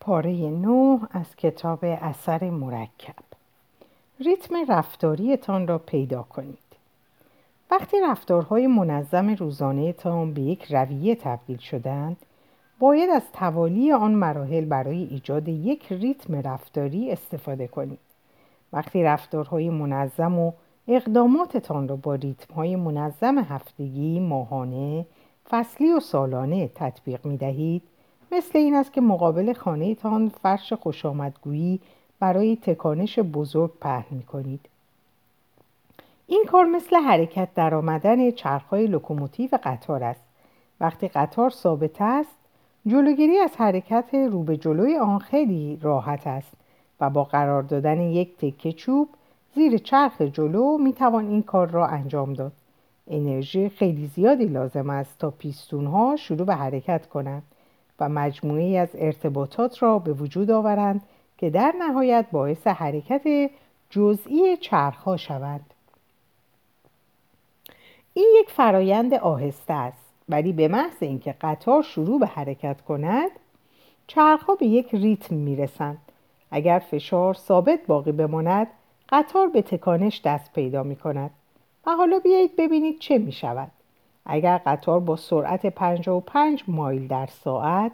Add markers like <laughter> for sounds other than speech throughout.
پاره نو از کتاب اثر مرکب. ریتم رفتاریتان را پیدا کنید. وقتی رفتارهای منظم روزانهتان به یک رویه تبدیل شدند باید از توالی آن مراحل برای ایجاد یک ریتم رفتاری استفاده کنید. وقتی رفتارهای منظم و اقداماتتان را با ریتمهای منظم هفتگی، ماهانه، فصلی و سالانه تطبیق می دهید مثل این است که مقابل خانهتان فرش خوشامدگویی برای تکانش بزرگ پهن می کنید. این کار مثل حرکت در آمدن چرخهای لوکوموتیو قطار است. وقتی قطار ثابت است، جلوگیری از حرکت رو به جلوی آن خیلی راحت است و با قرار دادن یک تکه چوب زیر چرخ جلو می توان این کار را انجام داد. انرژی خیلی زیادی لازم است تا پیستون ها شروع به حرکت کنند و مجموعی از ارتباطات را به وجود آورند که در نهایت باعث حرکت جزئی چرخها شوند. این یک فرایند آهسته است ولی به محض اینکه قطار شروع به حرکت کند چرخها به یک ریتم می‌رسند. اگر فشار ثابت باقی بماند قطار به تکانش دست پیدا می کند و حالا بیایید ببینید چه می شود اگر قطار با سرعت 55 مایل در ساعت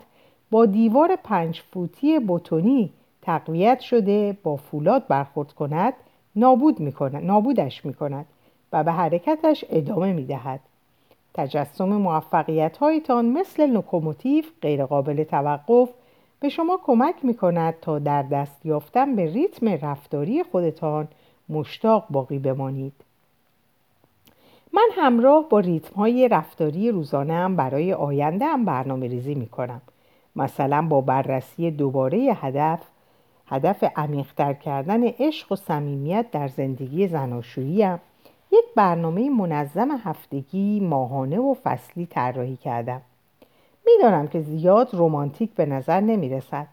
با دیوار پنج فوتی بتونی تقویت شده با فولاد برخورد کند نابود می کند، نابودش می کند و به حرکتش ادامه می دهد. تجسم موفقیت هایتان مثل لوکوموتیو غیرقابل توقف به شما کمک می کند تا در دست یافتن به ریتم رفتاری خودتان مشتاق باقی بمانید. من همراه با ریتم های رفتاری روزانه هم برای آینده هم برنامه ریزی می کنم. مثلا با بررسی دوباره هدف هدف عمیقتر کردن عشق و صمیمیت در زندگی زناشوییم یک برنامه منظم هفتگی، ماهانه و فصلی طراحی کردم. می‌دانم که زیاد رمانتیک به نظر نمی رسد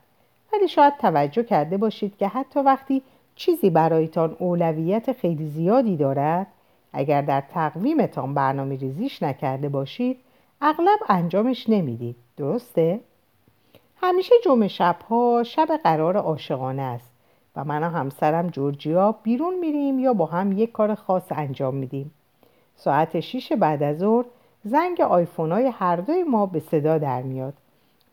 ولی شاید توجه کرده باشید که حتی وقتی چیزی برایتان اولویت خیلی زیادی دارد اگر در تقویمتان برنامه ریزیش نکرده باشید اغلب انجامش نمی‌دید. درسته؟ همیشه جمعه شبها شب قرار عاشقانه است و من و همسرم جورجیا بیرون میریم یا با هم یک کار خاص انجام میدیم. ساعت شیش بعد از ظهر زنگ آیفونای هر دوی ما به صدا در میاد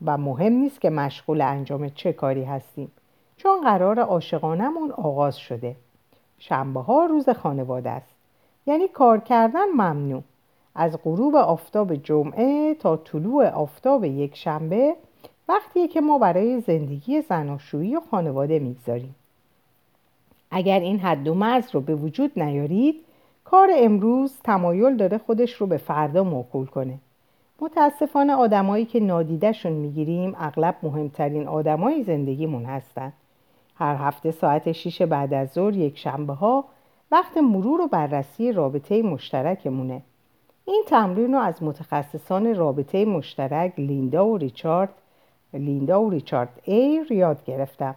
و مهم نیست که مشغول انجام چه کاری هستیم چون قرار عاشقانمون آغاز شده. شنبه ها روز خانواده است. یعنی کار کردن ممنوع. از غروب آفتاب جمعه تا طلوع آفتاب یک شنبه وقتیه که ما برای زندگی زناشویی و خانواده می‌گذاریم. اگر این حد و مرز رو به وجود نیارید کار امروز تمایل داره خودش رو به فردا موکول کنه. متاسفانه آدمایی که نادیدهشون می‌گیریم اغلب مهمترین آدمای زندگیمون هستن. هر هفته ساعت 6 بعد از ظهر یک شنبه ها وقت مرور و بررسی رابطه مشترکمونه. این تمرین رو از متخصصان رابطه مشترک لیندا و ریچارد لیندا و ریچارد ایر یاد گرفتم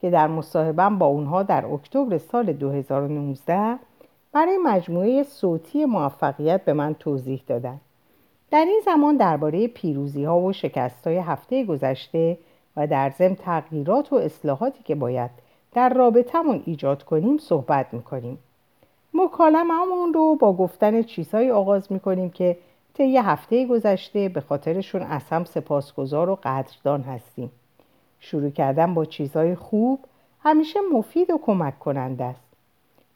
که در مصاحبم با اونها در اکتبر سال 2019 برای مجموعه صوتی موفقیت به من توضیح دادن. در این زمان درباره پیروزی ها و شکست های هفته گذشته و در ضمن تغییرات و اصلاحاتی که باید در رابطمون ایجاد کنیم صحبت می‌کنیم. مکالمه‌مون رو با گفتن چیزهایی آغاز می‌کنیم که طی هفته گذشته به خاطرشون از هم سپاسگزار و قدردان هستیم شروع کردن با چیزهای خوب همیشه مفید و کمک کننده است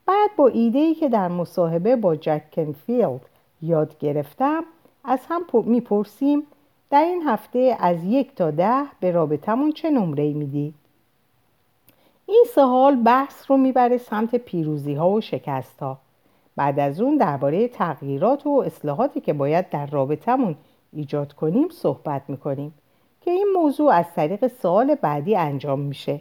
بعد با ایده‌ای که در مصاحبه با جک کنفیلد یاد گرفتم از هم می‌پرسیم در این هفته از یک تا ده به رابطمون چه نمره میدی؟ این سوال بحث رو می‌بره سمت پیروزی ها و شکست ها. بعد از اون درباره تغییرات و اصلاحاتی که باید در رابطمون ایجاد کنیم صحبت می‌کنیم که این موضوع از طریق سوال بعدی انجام میشه.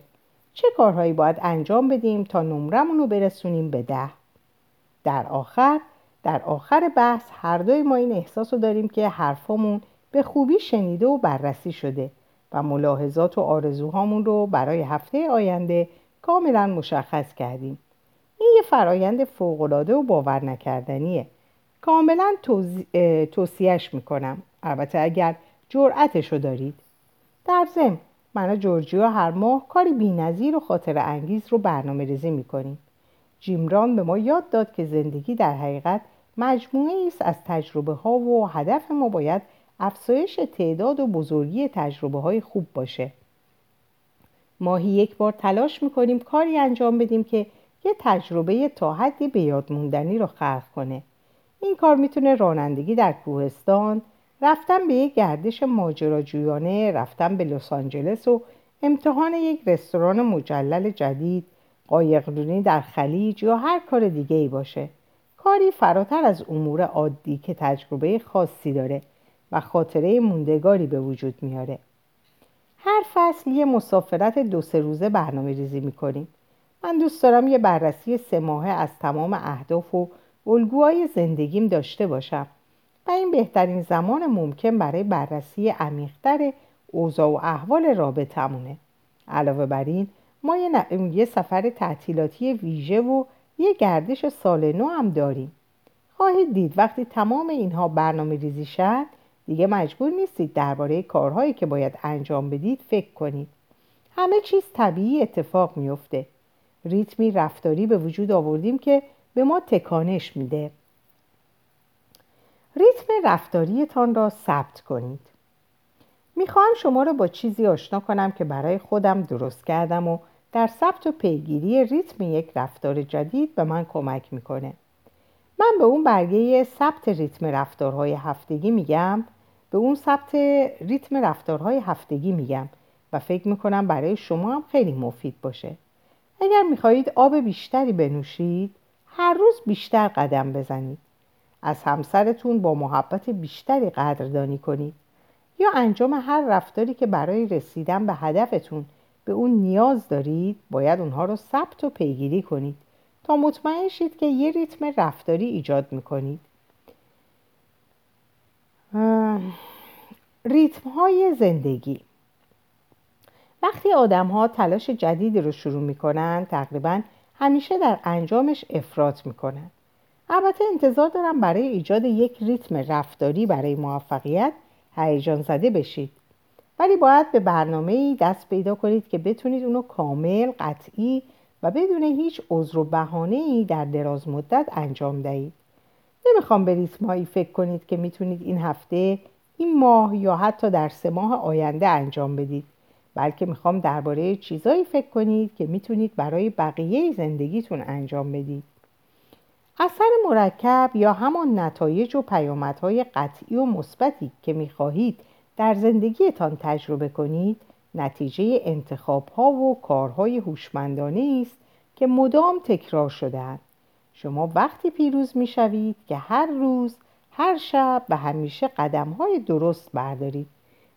چه کارهایی باید انجام بدیم تا نمرمون رو برسونیم به ده؟ در آخر در آخر بحث هر دوی ما این احساس رو داریم که حرفامون به خوبی شنیده و بررسی شده. و ملاحظات و آرزوهامون رو برای هفته آینده کاملا مشخص کردیم. این یه فرایند فوقالعاده و باور نکردنیه. کاملا توصیهش می‌کنم. البته اگر جرأتش دارید. در ضمن من و جورجیا هر ماه کاری بینظیر و خاطر انگیز رو برنامه ریزی می‌کنیم. جیمران به ما یاد داد که زندگی در حقیقت مجموعه است از تجربه ها و هدف ما باید افزایش تعداد و بزرگی تجربه های خوب باشه. ماهی یک بار تلاش می‌کنیم کاری انجام بدیم که یه تجربه تا حدی به یاد موندنی رو خلق کنه. این کار می‌تونه رانندگی در کوهستان رفتن به یک گردش ماجراجویانه رفتن به لس آنجلس و امتحان یک رستوران مجلل جدید قایقرونی در خلیج یا هر کار دیگه ای باشه. کاری فراتر از امور عادی که تجربه خاصی داره. و خاطره موندگاری به وجود میاره. هر فصل یه مسافرت دو سه روزه برنامه ریزی می‌کنیم. من دوست دارم یه بررسی سه ماهه از تمام اهداف و الگوهای زندگیم داشته باشم و این بهترین زمان ممکن برای بررسی عمیقتر اوضاع و احوال رابطمونه علاوه بر این ما یه, یه سفر تعطیلاتی ویژه و یه گردش سال نو هم داریم. خواهید دید وقتی تمام اینها برنامه ریزی شد دیگه مجبور نیستید درباره کارهایی که باید انجام بدید فکر کنید. همه چیز طبیعی اتفاق میفته ریتمی رفتاری به وجود آوردیم که به ما تکانش میده. ریتم رفتاریتان را ثبت کنید. می‌خواهم شما را با چیزی آشنا کنم که برای خودم درست کردم و در ثبت و پیگیری ریتم یک رفتار جدید به من کمک می‌کنه. من به اون برگه ثبت ریتم رفتارهای هفتگی میگم. به اون ثبت ریتم رفتارهای هفتگی میگم و فکر می‌کنم برای شما هم خیلی مفید باشه. اگر می‌خواهید آب بیشتری بنوشید هر روز بیشتر قدم بزنید. از همسرتون با محبت بیشتری قدردانی کنید. یا انجام هر رفتاری که برای رسیدن به هدفتون به اون نیاز دارید باید اونها رو ثبت و پیگیری کنید. تا مطمئن شید که یه ریتم رفتاری ایجاد می‌کنید. ریتم های زندگی. وقتی آدم ها تلاش جدیدی رو شروع می‌کنن تقریبا همیشه در انجامش افراط می‌کنن. البته انتظار دارم برای ایجاد یک ریتم رفتاری برای موفقیت هیجان زده بشید. ولی باید به برنامه دست پیدا کنید که بتونید اونو کامل، قطعی و بدون هیچ عذر و بهانه ای در دراز مدت انجام دهید. نمی‌خوام به ریتمهایی فکر کنید که می‌تونید این هفته، این ماه یا حتی در سه ماه آینده انجام بدید. بلکه می‌خوام درباره چیزایی فکر کنید که می‌تونید برای بقیه زندگیتون انجام بدید. اثر مرکب یا همان نتایج و پیامدهای قطعی و مثبتی که می‌خواهید در زندگیتان تجربه کنید نتیجه انتخاب ها و کارهای هوشمندانه است که مدام تکرار شدهاند شما وقتی پیروز می‌شوید که هر روز هر شب و همیشه قدم های درست بردارید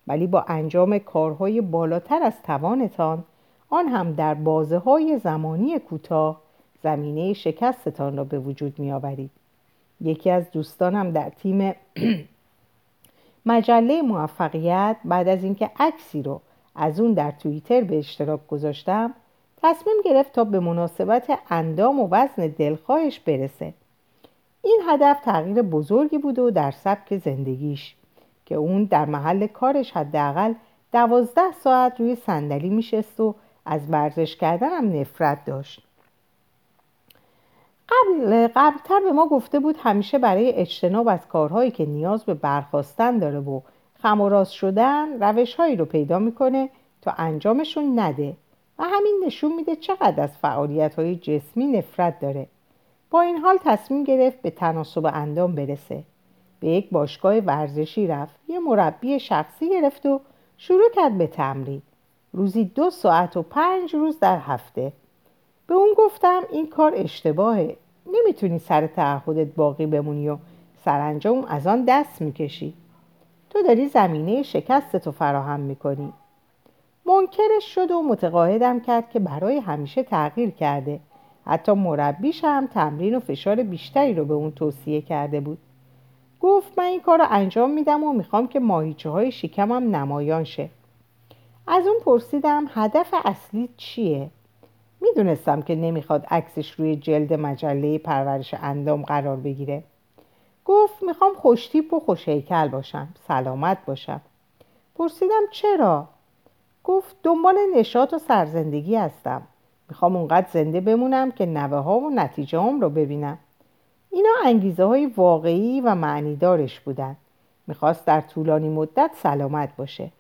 ولی با انجام کارهای بالاتر از توانتان آن هم در بازه های زمانی کوتاه زمینه شکستتان را به وجود می آورید. یکی از دوستانم در تیم <clears throat> مجله موفقیت بعد از اینکه عکسی رو از اون در توییتر به اشتراک گذاشتم تصمیم گرفت تا به مناسبت اندام و وزن دلخواهش برسه. این هدف تغییر بزرگی بود و در سبک زندگیش که اون در محل کارش حداقل دوازده ساعت روی صندلی میشست و از ورزش کردن هم نفرت داشت. قبل قبلتر به ما گفته بود همیشه برای اجتناب از کارهایی که نیاز به برخواستن داره و خم و راست شدن روش هایی رو پیدا می‌کنه تا انجامشون نده. و همین نشون میده چقدر از فعالیت های جسمی نفرت داره. با این حال تصمیم گرفت به تناسب اندام برسه. به یک باشگاه ورزشی رفت یه مربی شخصی گرفت و شروع کرد به تمرین. روزی دو ساعت و پنج روز در هفته. به اون گفتم این کار اشتباهه. نمی‌تونی سر تعهدت باقی بمونی و سرانجام از آن دست می‌کشی. تو داری زمینه شکستتو فراهم می‌کنی. منکرش شد و متقاعدم کرد که برای همیشه تغییر کرده. حتی مربیش هم تمرین و فشار بیشتری رو به اون توصیه کرده بود. گفت من این کار رو انجام میدم و می‌خوام که ماهیچه های شکمم نمایان شه. از اون پرسیدم هدف اصلی چیه؟ می‌دونستم که نمی‌خواد عکسش روی جلد مجله پرورش اندام قرار بگیره. گفت می‌خوام خوشتیپ و خوشیکل باشم سلامت باشم. پرسیدم چرا؟ گفت دنبال نشاط و سرزندگی هستم. می‌خوام اونقدر زنده بمونم که نوه ها و نتیجه هم رو ببینم. اینا انگیزه های واقعی و معنیدارش بودن. می‌خواست در طولانی مدت سلامت باشه.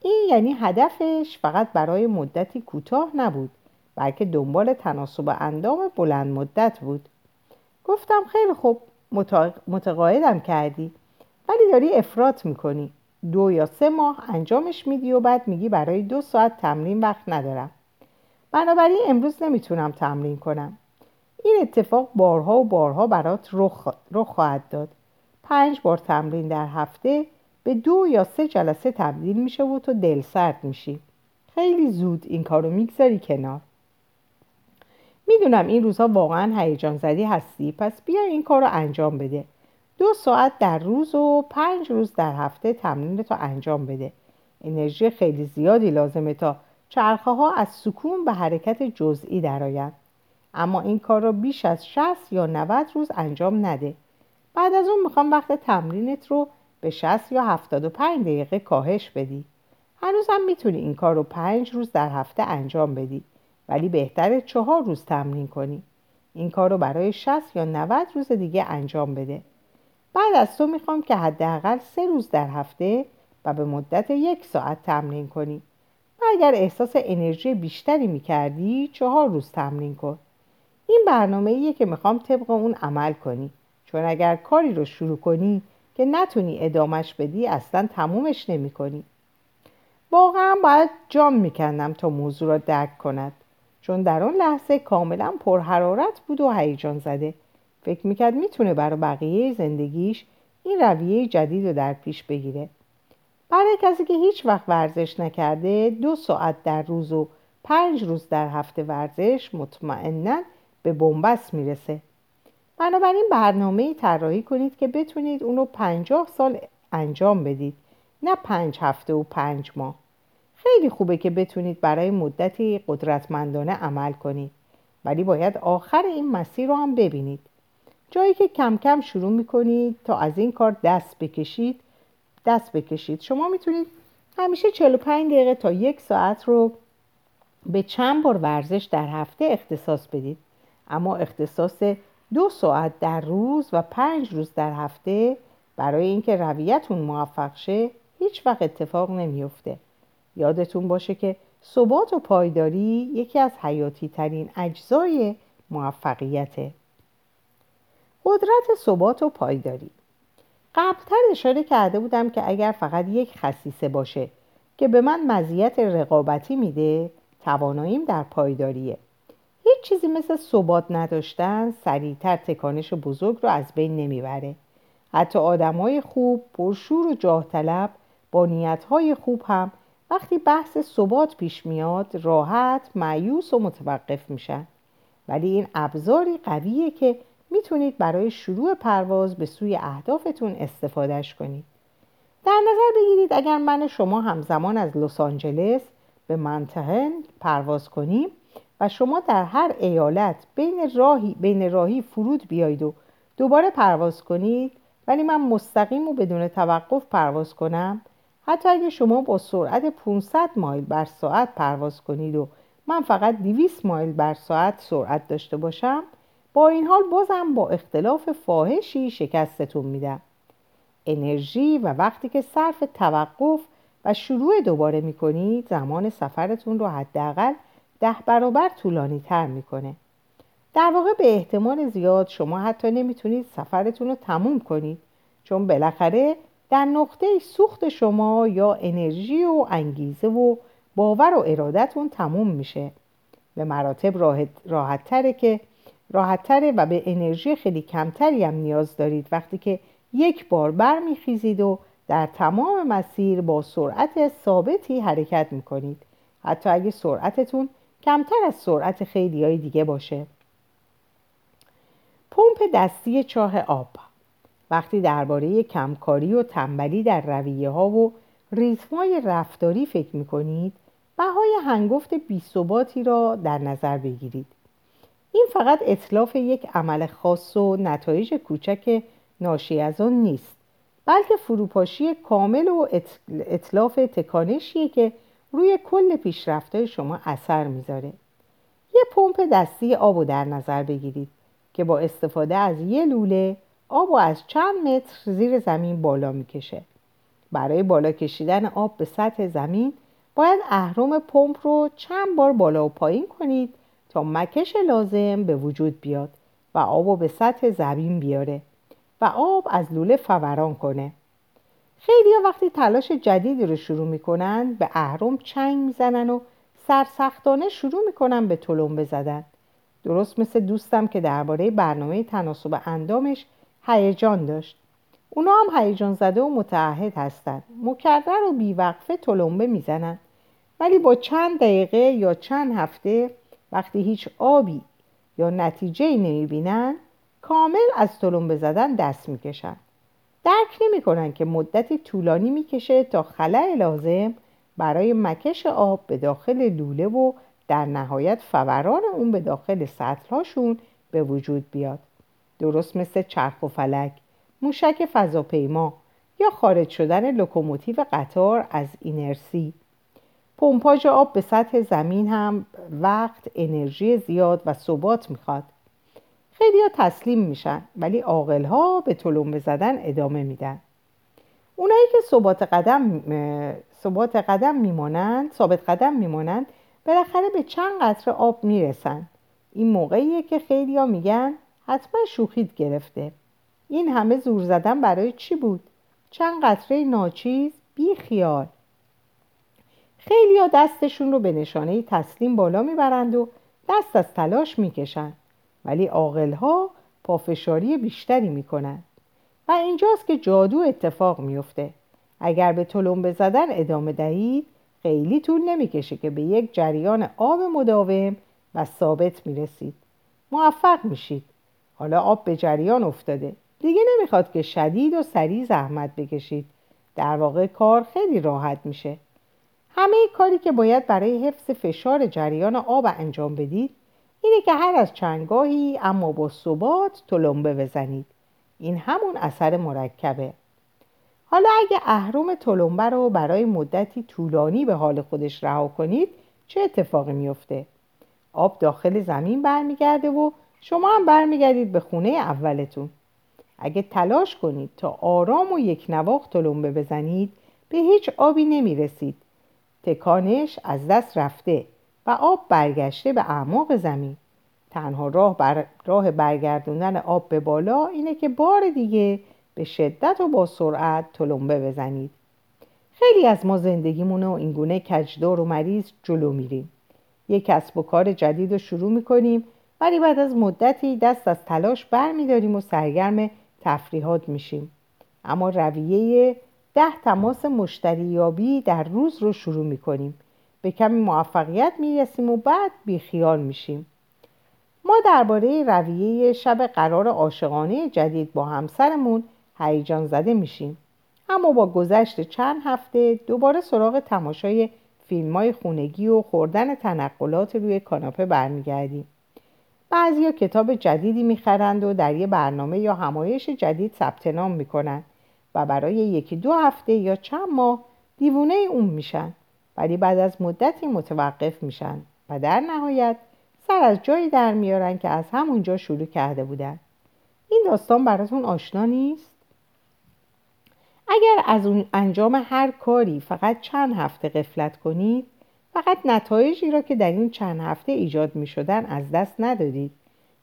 این یعنی هدفش فقط برای مدتی کوتاه نبود بلکه دنبال تناسب اندام بلند مدت بود. گفتم خیلی خوب متقاعدم کردی ولی داری افراط می‌کنی. دو یا سه ماه انجامش میدی و بعد میگی برای دو ساعت تمرین وقت ندارم. بنابراین امروز نمی‌تونم تمرین کنم. این اتفاق بارها و بارها برات رخ, خواهد داد. پنج بار تمرین در هفته به دو یا سه جلسه تبدیل میشه و تو دل سرد میشی. خیلی زود این کارو می‌گذاری کنار. می‌دونم این روزها واقعا هیجان زدی هستی پس بیا این کار رو انجام بده. دو ساعت در روز و پنج روز در هفته تمرین تو انجام بده. انرژی خیلی زیادی لازمه تا چرخه ها از سکون به حرکت جزئی درآیند. اما این کار را بیش از 60 یا 90 روز انجام نده. بعد از اون می‌خوام وقت تمرینت رو به 60 یا 75 دقیقه کاهش بدی. هنوز هم می‌تونی این کار رو 5 روز در هفته انجام بدی ولی بهتره چهار روز تمرین کنی. این کار رو برای 60 یا 90 روز دیگه انجام بده. بعد از تو می‌خوام که حداقل سه روز در هفته و به مدت یک ساعت تمرین کنی. و اگر احساس انرژی بیشتری می‌کردی چهار روز تمرین کن. این برنامه ایه که می‌خوام طبق اون عمل کنی. چون اگر کاری رو شروع کنی که نتونی ادامش بدی اصلا تمومش نمی کنی. واقعا باید جام میکندم تا موضوع را درک کند. چون در آن لحظه کاملا پرحرارت بود و هیجان زده. فکر می‌کرد می‌تونه برای بقیه زندگیش این رویه جدید رو در پیش بگیره. برای کسی که هیچ وقت ورزش نکرده دو ساعت در روز و پنج روز در هفته ورزش مطمئنا به بنبست می‌رسه. بنابراین برنامه طراحی کنید که بتونید اونو پنجاه سال انجام بدید نه پنج هفته و پنج ماه. خیلی خوبه که بتونید برای مدتی قدرتمندانه عمل کنید ولی باید آخر این مسیر رو هم ببینید. جایی که کم کم شروع می‌کنید تا از این کار دست بکشید دست بکشید. شما می‌تونید همیشه 45 دقیقه تا یک ساعت رو به چند بار ورزش در هفته اختصاص بدید. اما اختصاص دو ساعت در روز و پنج روز در هفته برای اینکه رویتون موفق شه هیچ وقت اتفاق نمیفته یادتون باشه که ثبات و پایداری یکی از حیاتی ترین اجزای موفقیته. قدرت ثبات و پایداری. قبلتر اشاره کرده بودم که اگر فقط یک خصیصه باشه که به من مزیت رقابتی میده تواناییم در پایداریه. هیچ چیزی مثل ثبات نداشتن سریعتر تکانش بزرگ رو از بین نمی‌بره. حتی آدمای خوب پرشور و جاه طلب با نیتهای خوب هم وقتی بحث ثبات پیش میاد راحت معیوس و متوقف میشن. ولی این ابزاری قویه که می‌تونید برای شروع پرواز به سوی اهدافتون استفادهش کنید. در نظر بگیرید اگر من شما همزمان از لس آنجلس به منتهن پرواز کنیم و شما در هر ایالت بین راهی, بین راهی فرود بیایید و دوباره پرواز کنید ولی من مستقیم و بدون توقف پرواز کنم حتی اگر شما با سرعت 500 مایل بر ساعت پرواز کنید و من فقط 200 مایل بر ساعت سرعت داشته باشم با این حال بازم با اختلاف فاحشی شکستتون میدم. انرژی و وقتی که صرف توقف و شروع دوباره می‌کنید زمان سفرتون رو حداقل ده برابر طولانی تر می‌کنه. در واقع به احتمال زیاد شما حتی نمی‌تونید سفرتون رو تموم کنید چون بالاخره در نقطه سوخت شما یا انرژی و انگیزه و باور و ارادتون تموم میشه. به مراتب راحت, تره که راحت و به انرژی خیلی کمتری هم نیاز دارید. وقتی که یک بار برمیخیزید و در تمام مسیر با سرعت ثابتی حرکت می‌کنید. حتی اگه سرعتتون کمتر از سرعت خیلی های دیگه باشه. پمپ دستی چاه آب. وقتی درباره کمکاری و تنبلی در رویه ها و ریتم های رفتاری فکر می‌کنید بهای هنگفت بیثباتی را در نظر بگیرید. این فقط اطلاف یک عمل خاص و نتایج کوچک ناشی از آن نیست بلکه فروپاشی کامل و اطلاف تکانشیه که روی کل پیشرفته شما اثر می‌ذاره. یه پمپ دستی آب رو در نظر بگیرید که با استفاده از یه لوله آب و از چند متر زیر زمین بالا می‌کشه. برای بالا کشیدن آب به سطح زمین باید اهرم پمپ رو چند بار بالا و پایین کنید تا مکش لازم به وجود بیاد و آب رو به سطح زمین بیاره و آب از لوله فوران کنه. خیلی وقتی تلاش جدیدی رو شروع می‌کنن به اهرم چنگ می‌زنن و سرسختانه شروع می‌کنن به تلمبه زدن. درست مثل دوستم که درباره برنامه تناسب اندامش هیجان داشت. اونا هم هیجان زده و متعهد هستند مکرر و بیوقفه تلمبه می‌زنن. ولی با چند دقیقه یا چند هفته وقتی هیچ آبی یا نتیجه نمی‌بینن کامل از تلمبه زدن دست می‌کشن. درک نمی‌کنن که مدتی طولانی می‌کشه تا خلع لازم برای مکش آب به داخل لوله و در نهایت فوران اون به داخل سطلهاشون به وجود بیاد. درست مثل چرخ و فلک موشک فضاپیما یا خارج شدن لوکوموتیو قطار از اینرسی. پمپاژ آب به سطح زمین هم وقت انرژی زیاد و ثبات می‌خواد. خیلی ها تسلیم میشن ولی عاقلها به تلمبه زدن ادامه میدن. اونایی که ثبات قدم ثبات قدم میمانند ثابت قدم میمانند بالاخره به چند قطره آب می‌رسن. این موقعیه که خیلی ها میگن حتما شوخید گرفته. این همه زور زدن برای چی بود؟ چند قطره ناچیز بی خیال خیلی ها دستشون رو به نشانه تسلیم بالا می‌برند و دست از تلاش می‌کشند. ولی عاقلها پافشاری بیشتری می‌کنند. و اینجاست که جادو اتفاق میفته اگر به تلمبه زدن ادامه دهید خیلی طول نمی‌کشه که به یک جریان آب مداوم و ثابت می‌رسید. موفق میشید. حالا آب به جریان افتاده. دیگه نمی‌خواد که شدید و سریع زحمت بکشید. در واقع کار خیلی راحت میشه. همه کاری که باید برای حفظ فشار جریان آب انجام بدید اینه که هر از چندگاهی اما با ثبات تلمبه بزنید. این همون اثر مرکبه. حالا اگه اهرم تلمبه رو برای مدتی طولانی به حال خودش رها کنید چه اتفاقی میفته؟ آب داخل زمین برمیگرده و شما هم برمیگردید به خونه اولتون. اگه تلاش کنید تا آرام و یک نواخت تلمبه بزنید به هیچ آبی نمی‌رسید. تکانش از دست رفته و آب برگشته به اعماق زمین. تنها راه, بر... راه برگردوندن آب به بالا اینه که بار دیگه به شدت و با سرعت تلمبه بزنید. خیلی از ما زندگیمون و اینگونه کجدار و مریض جلو میریم. یک کسب و کار جدید رو شروع می‌کنیم ولی بعد از مدتی دست از تلاش برمیداریم و سرگرم تفریحات میشیم. اما رویه ده تماس مشتریابی در روز رو شروع می‌کنیم. به کمی موفقیت می‌رسیم و بعد بیخیال میشیم. ما درباره رویه شب قرار عاشقانه جدید با همسرمون هیجان زده میشیم. اما با گذشت چند هفته دوباره سراغ تماشای فیلم های خونگی و خوردن تنقلات روی کاناپه برمیگردیم. بعضیا کتاب جدیدی می‌خرند و در یه برنامه یا همایش جدید ثبت نام می‌کنن و برای یکی دو هفته یا چند ماه دیوونه اون میشن ولی بعد از مدتی متوقف میشن و در نهایت سر از جایی در میارن که از همونجا شروع کرده بودن این داستان براتون آشنا نیست؟ اگر از اون انجام هر کاری فقط چند هفته قفلت کنید فقط نتایجی را که در این چند هفته ایجاد می شدن از دست ندادید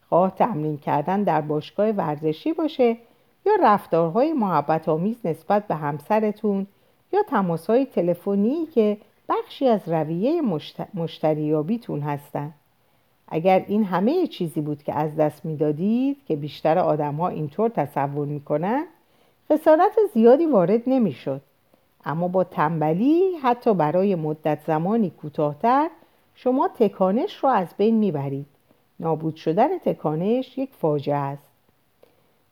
خواه تمرین کردن در باشگاه ورزشی باشه یا رفتارهای محبت آمیز نسبت به همسرتون یا تماسهای تلفنی که بخشی از رویه مشتریابیتون هستند اگر این همه چیزی بود که از دست می‌دادید که بیشتر آدم ها اینطور تصور می‌کنن خسارت زیادی وارد نمی‌شد. اما با تنبلی حتی برای مدت زمانی کوتاهتر شما تکانش رو از بین می‌برید. نابود شدن تکانش یک فاجعه است.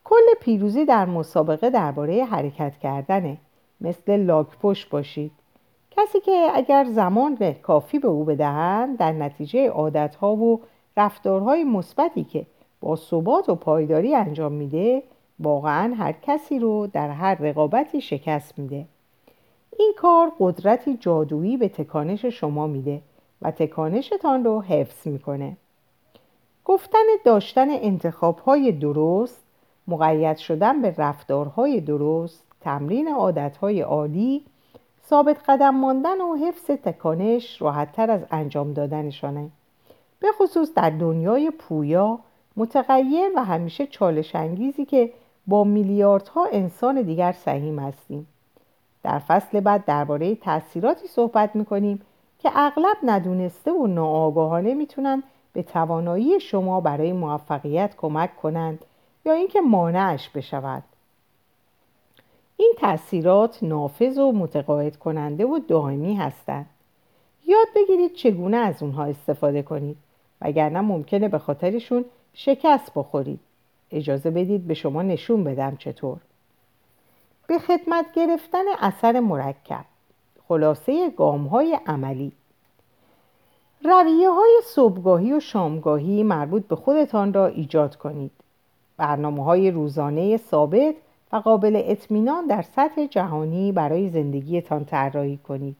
کل پیروزی در مسابقه درباره حرکت کردنه. مثل لاک پشت باشید. کسی که اگر زمان کافی به او بدهند در نتیجه عادتها و رفتارهای مثبتی که با ثبات و پایداری انجام میده واقعا هر کسی رو در هر رقابتی شکست میده. این کار قدرتی جادویی به تکانش شما میده و تکانشتان رو حفظ می‌کنه. گفتن داشتن انتخابهای درست مقید شدن به رفتارهای درست تمرین عادتهای عالی ثابت قدم ماندن و حفظ تکانش راحتتر از انجام دادنشانه. به خصوص در دنیای پویا متغیر و همیشه چالش انگیزی که با میلیاردها انسان دیگر سهیم هستیم. در فصل بعد درباره تاثیراتی صحبت می‌کنیم که اغلب ندونسته و ناآگاهانه می‌تونن به توانایی شما برای موفقیت کمک کنند یا اینکه مانعش بشود. این تاثیرات نافذ و متقاعد کننده و دائمی هستند. یاد بگیرید چگونه از اونها استفاده کنید. وگرنه ممکنه به خاطرشون شکست بخورید. اجازه بدید به شما نشون بدم چطور. به خدمت گرفتن اثر مرکب. خلاصه گام های عملی. رویه های صبحگاهی و شامگاهی مربوط به خودتان را ایجاد کنید. برنامه های روزانه ثابت و قابل اطمینان در سطح جهانی برای زندگیتان طراحی کنید.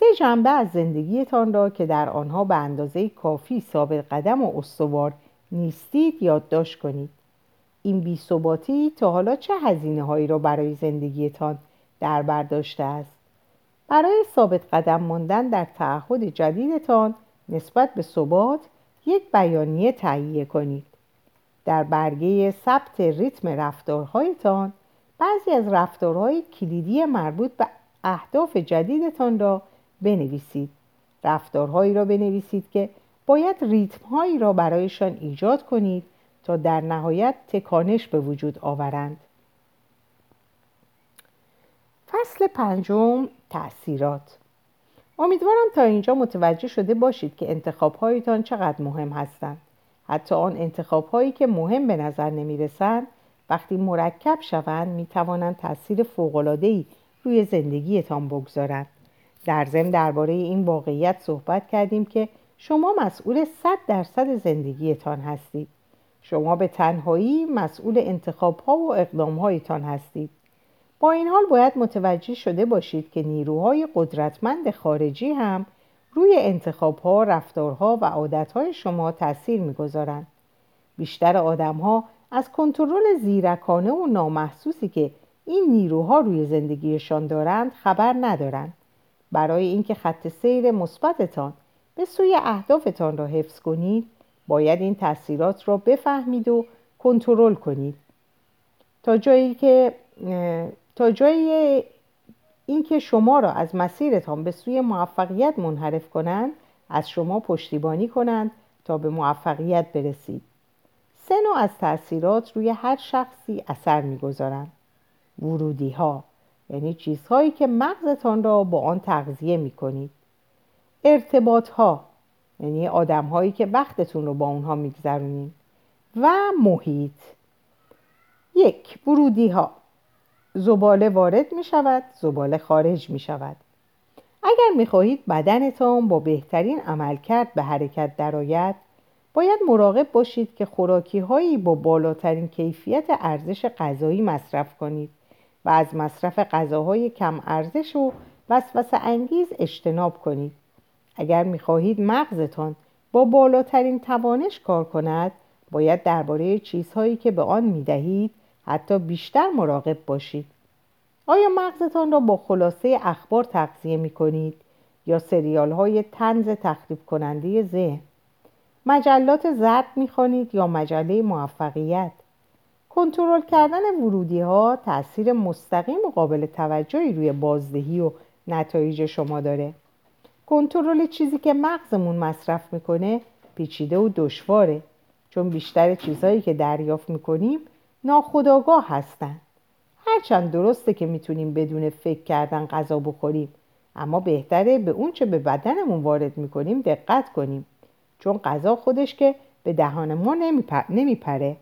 سه جنبه از زندگیتان را که در آنها به اندازه کافی ثابت قدم و استوار نیستید یادداشت کنید. این بیثباتی تا حالا چه هزینه هایی را برای زندگیتان در برداشته است؟ برای ثابت قدم ماندن در تعهد جدیدتان نسبت به ثبات یک بیانیه تهیه کنید. در برگه ثبت ریتم رفتارهایتان بعضی از رفتارهای کلیدی مربوط به اهداف جدیدتان را بنویسید. رفتارهایی را بنویسید که باید ریتمهایی را برایشان ایجاد کنید تا در نهایت تکانش به وجود آورند. فصل پنجم تأثیرات. امیدوارم تا اینجا متوجه شده باشید که انتخابهایتان چقدر مهم هستند. حتی آن انتخاب هایی که مهم به نظر نمی رسند وقتی مرکب شوند می توانند تاثیر فوق‌العاده‌ای روی زندگیتان بگذارند. در ضمن درباره این واقعیت صحبت کردیم که شما مسئول 100 درصد زندگیتان هستید. شما به تنهایی مسئول انتخاب ها و اقدام هایتان هستید. با این حال باید متوجه شده باشید که نیروهای قدرتمند خارجی هم روی انتخاب ها، رفتارها و عادتهای شما تأثیر می‌گذارند. بیشتر آدم ها از کنترل زیرکانه و نامحسوسی که این نیروها روی زندگیشان دارند خبر ندارند. برای اینکه خط سیر مثبتتان به سوی اهدافتان را حفظ کنید، باید این تاثیرات را بفهمید و کنترل کنید. تا جایی که تا جایی اینکه شما را از مسیرتان به سوی موفقیت منحرف کنند از شما پشتیبانی کنند تا به موفقیت برسید. سه نوع از تاثیرات روی هر شخصی اثر می‌گذارند. ورودی ها یعنی چیزهایی که مغزتان را با آن تغذیه می کنید یعنی آدم هایی که وقتتون رو با اونها میگذرونید. و محیط. یک ورودی ها زباله وارد می شود زباله خارج می شود. اگر می خواهید بدنتان با بهترین عملکرد به حرکت درآید باید مراقب باشید که خوراکی هایی با بالاترین کیفیت ارزش غذایی مصرف کنید و از مصرف غذاهای کم ارزش و وسوسه انگیز اجتناب کنید. اگر می خواهید مغزتان با بالاترین توانش کار کند باید درباره چیزهایی که به آن می دهید حتی بیشتر مراقب باشید. آیا مغزتان را با خلاصه اخبار تغذیه می کنید یا سریال های تنز تخریب کننده ذهن؟ مجلات زرد می خوانید یا مجله موفقیت؟ کنترل کردن ورودی ها تاثیر مستقیم و قابل توجهی روی بازدهی و نتایج شما داره. کنترل چیزی که مغزمون مصرف می‌کنه پیچیده و دشواره چون بیشتر چیزهایی که دریافت می‌کنیم ناخداگاه هستند هرچند درسته که می‌تونیم بدون فکر کردن غذا بخوریم اما بهتره به اون چه به بدنمون وارد می‌کنیم دقت کنیم چون غذا خودش که به دهان ما نمیپره.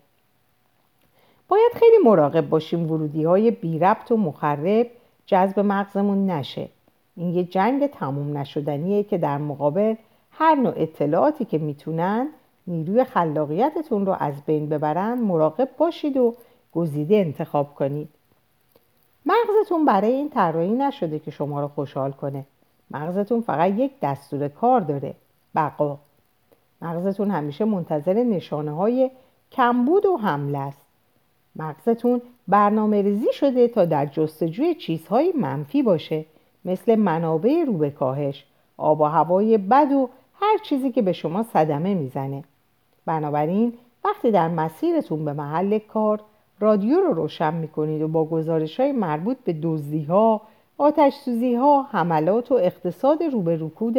باید خیلی مراقب باشیم ورودی های بی ربط و مخرب جذب مغزمون نشه. این یه جنگ تموم نشدنیه که در مقابل هر نوع اطلاعاتی که می‌تونن نیروی خلاقیتتون رو از بین ببرن مراقب باشید و گزیده انتخاب کنید. مغزتون برای این طراحی نشده که شما رو خوشحال کنه. مغزتون فقط یک دستور کار داره بقا. مغزتون همیشه منتظر نشانه های کمبود و حمله است. مغزتون برنامه ریزی شده تا در جستجوی چیزهای منفی باشه مثل منابع رو به کاهش آب و هوای بد و هر چیزی که به شما صدمه می‌زنه. بنابراین وقتی در مسیرتون به محل کار رادیو رو روشن می‌کنید و با گزارش های مربوط به دزدی ها آتش سوزی ها حملات و اقتصاد روبروکود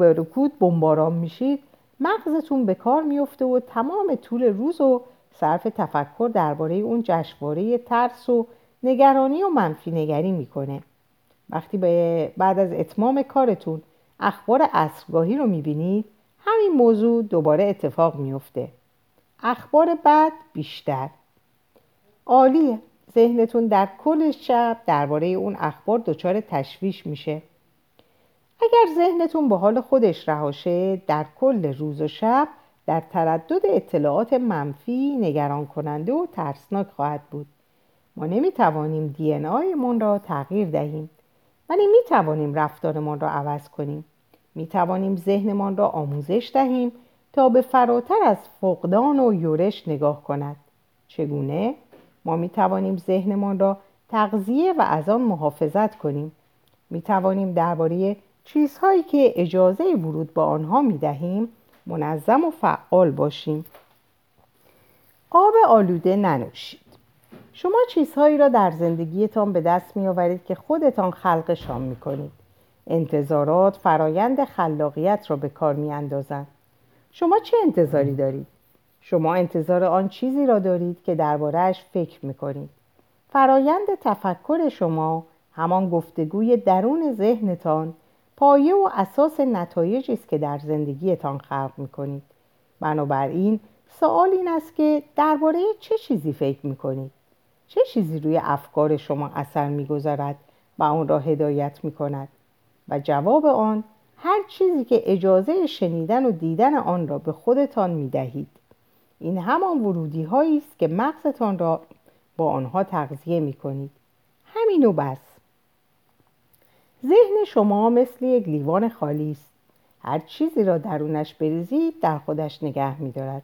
رکود بمباران میشید مغزتون به کار میفته و تمام طول روز و صرف تفکر درباره اون جشنواره ترس و نگرانی و منفی نگری می‌کنه. وقتی بعد از اتمام کارتون اخبار اصرگاهی رو می‌بینید همین موضوع دوباره اتفاق میفته اخبار بعد بیشتر. عالیه ذهنتون در کل شب درباره اون اخبار دچار تشویش میشه. اگر ذهنتون به حال خودش رهاشه در کل روز و شب در تردد اطلاعات منفی نگران کننده و ترسناک خواهد بود. ما نمی‌توانیم دی من را تغییر دهیم. ولی می‌توانیم رفتارمان را عوض کنیم. می‌توانیم ذهنمان را آموزش دهیم تا به فراتر از فقدان و یورش نگاه کند. چگونه؟ ما می‌توانیم ذهنمان را تغذیه و از آن محافظت کنیم. می‌توانیم درباره چیزهایی که اجازه ورود به آنها می دهیم منظم و فعال باشیم. آب آلوده ننوشید. شما چیزهایی را در زندگیتان به دست می آورید که خودتان خلقشان می کنید انتظارات فرایند خلاقیت را به کار می اندازند شما چه انتظاری دارید؟ شما انتظار آن چیزی را دارید که دربارهش فکر می کنید فرایند تفکر شما همان گفتگوی درون ذهنتان پایه و اساس نتایجی است که در زندگیتان خلق می‌کنید. بنابراین سوال این است که درباره چه چیزی فکر می‌کنید؟ چه چیزی روی افکار شما اثر می‌گذارد و آن را هدایت می‌کند؟ و جواب آن هر چیزی که اجازه شنیدن و دیدن آن را به خودتان می‌دهید. این همان ورودی هایی است که مغزتان را با آنها تغذیه می‌کنید. همین و بس. ذهن شما مثل یک لیوان خالی است. هر چیزی را درونش بریزید در خودش نگه میدارد.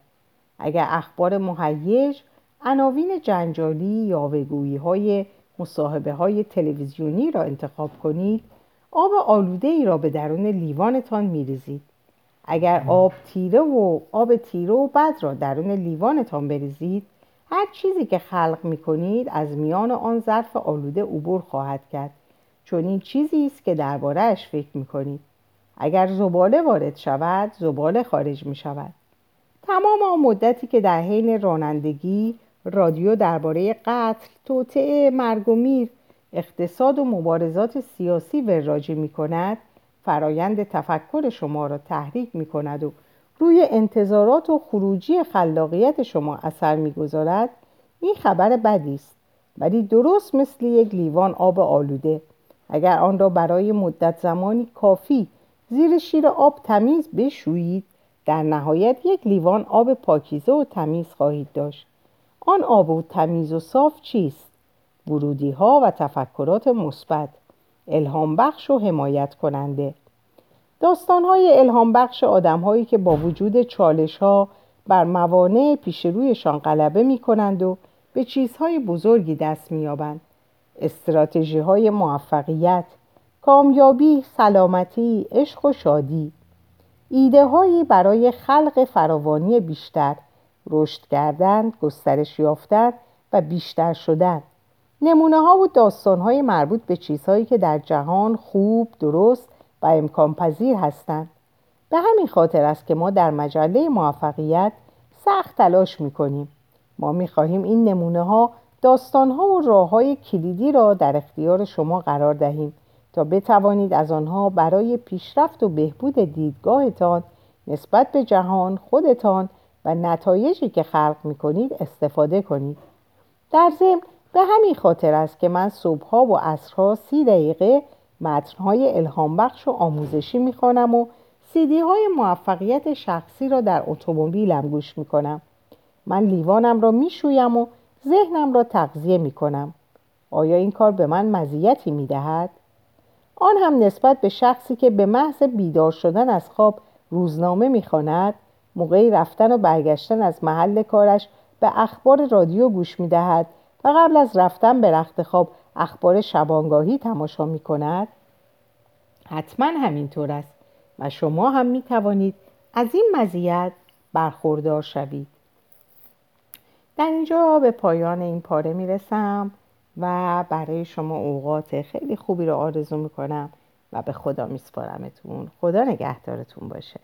اگر اخبار مهیج عناوین جنجالی یا وگویی های مصاحبه های تلویزیونی را انتخاب کنید آب آلوده ای را به درون لیوانتان میریزید. اگر آب تیره و آب تیره و بد را درون لیوانتان بریزید هر چیزی که خلق می کنید از میان آن ظرف آلوده عبور خواهد کرد. چون این چیزی است که دربارهش فکر می‌کنید. اگر زباله وارد شود زباله خارج می شود تمام آن مدتی که در حین رانندگی رادیو درباره قتل، توطعه، مرگ و میر، اقتصاد و مبارزات سیاسی وراجی می کند فرایند تفکر شما را تحریک می کند و روی انتظارات و خروجی خلاقیت شما اثر می‌گذارد. این خبر بدی است ولی درست مثل یک لیوان آب آلوده. اگر آن را برای مدت زمانی کافی زیر شیر آب تمیز بشویید در نهایت یک لیوان آب پاکیزه و تمیز خواهید داشت. آن آب و تمیز و صاف چیست؟ ورودی ها و تفکرات مثبت الهام بخش و حمایت کننده داستان های الهام بخش آدم هایی که با وجود چالش ها بر موانع پیش رویشان غلبه می کنند و به چیزهای بزرگی دست می یابند استراتژی های موفقیت کامیابی، سلامتی، عشق و شادی. ایده هایی برای خلق فراوانی بیشتر رشد کردن، گسترش یافتن و بیشتر شدن. نمونه ها و داستان های مربوط به چیزهایی که در جهان خوب، درست و امکان پذیر هستند. به همین خاطر است که ما در مجله موفقیت سخت تلاش می کنیم ما می خواهیم این نمونه ها داستانها و راه های کلیدی را در اختیار شما قرار دهیم تا بتوانید از آنها برای پیشرفت و بهبود دیدگاهتان نسبت به جهان خودتان و نتایجی که خلق می کنید استفاده کنید. در ضمن به همین خاطر است که من صبحها و عصرها سی دقیقه متنهای الهام بخش و آموزشی می‌خوانم و سیدی های موفقیت شخصی را در اتومبیلم گوش می‌کنم من لیوانم را می‌شویم و ذهنم را تغذیه می کنم آیا این کار به من مزیتی می دهد؟ آن هم نسبت به شخصی که به محض بیدار شدن از خواب روزنامه می‌خواند موقعی رفتن و برگشتن از محل کارش به اخبار رادیو گوش می و قبل از رفتن به رخت خواب اخبار شبانگاهی تماشا می کند؟ حتما همینطور است و شما هم می توانید از این مزیت برخوردار شوید. در اینجا به پایان این پاره می رسم و برای شما اوقات خیلی خوبی رو آرزو می کنم و به خدا می سپارمتون خدا نگهدارتون باشه.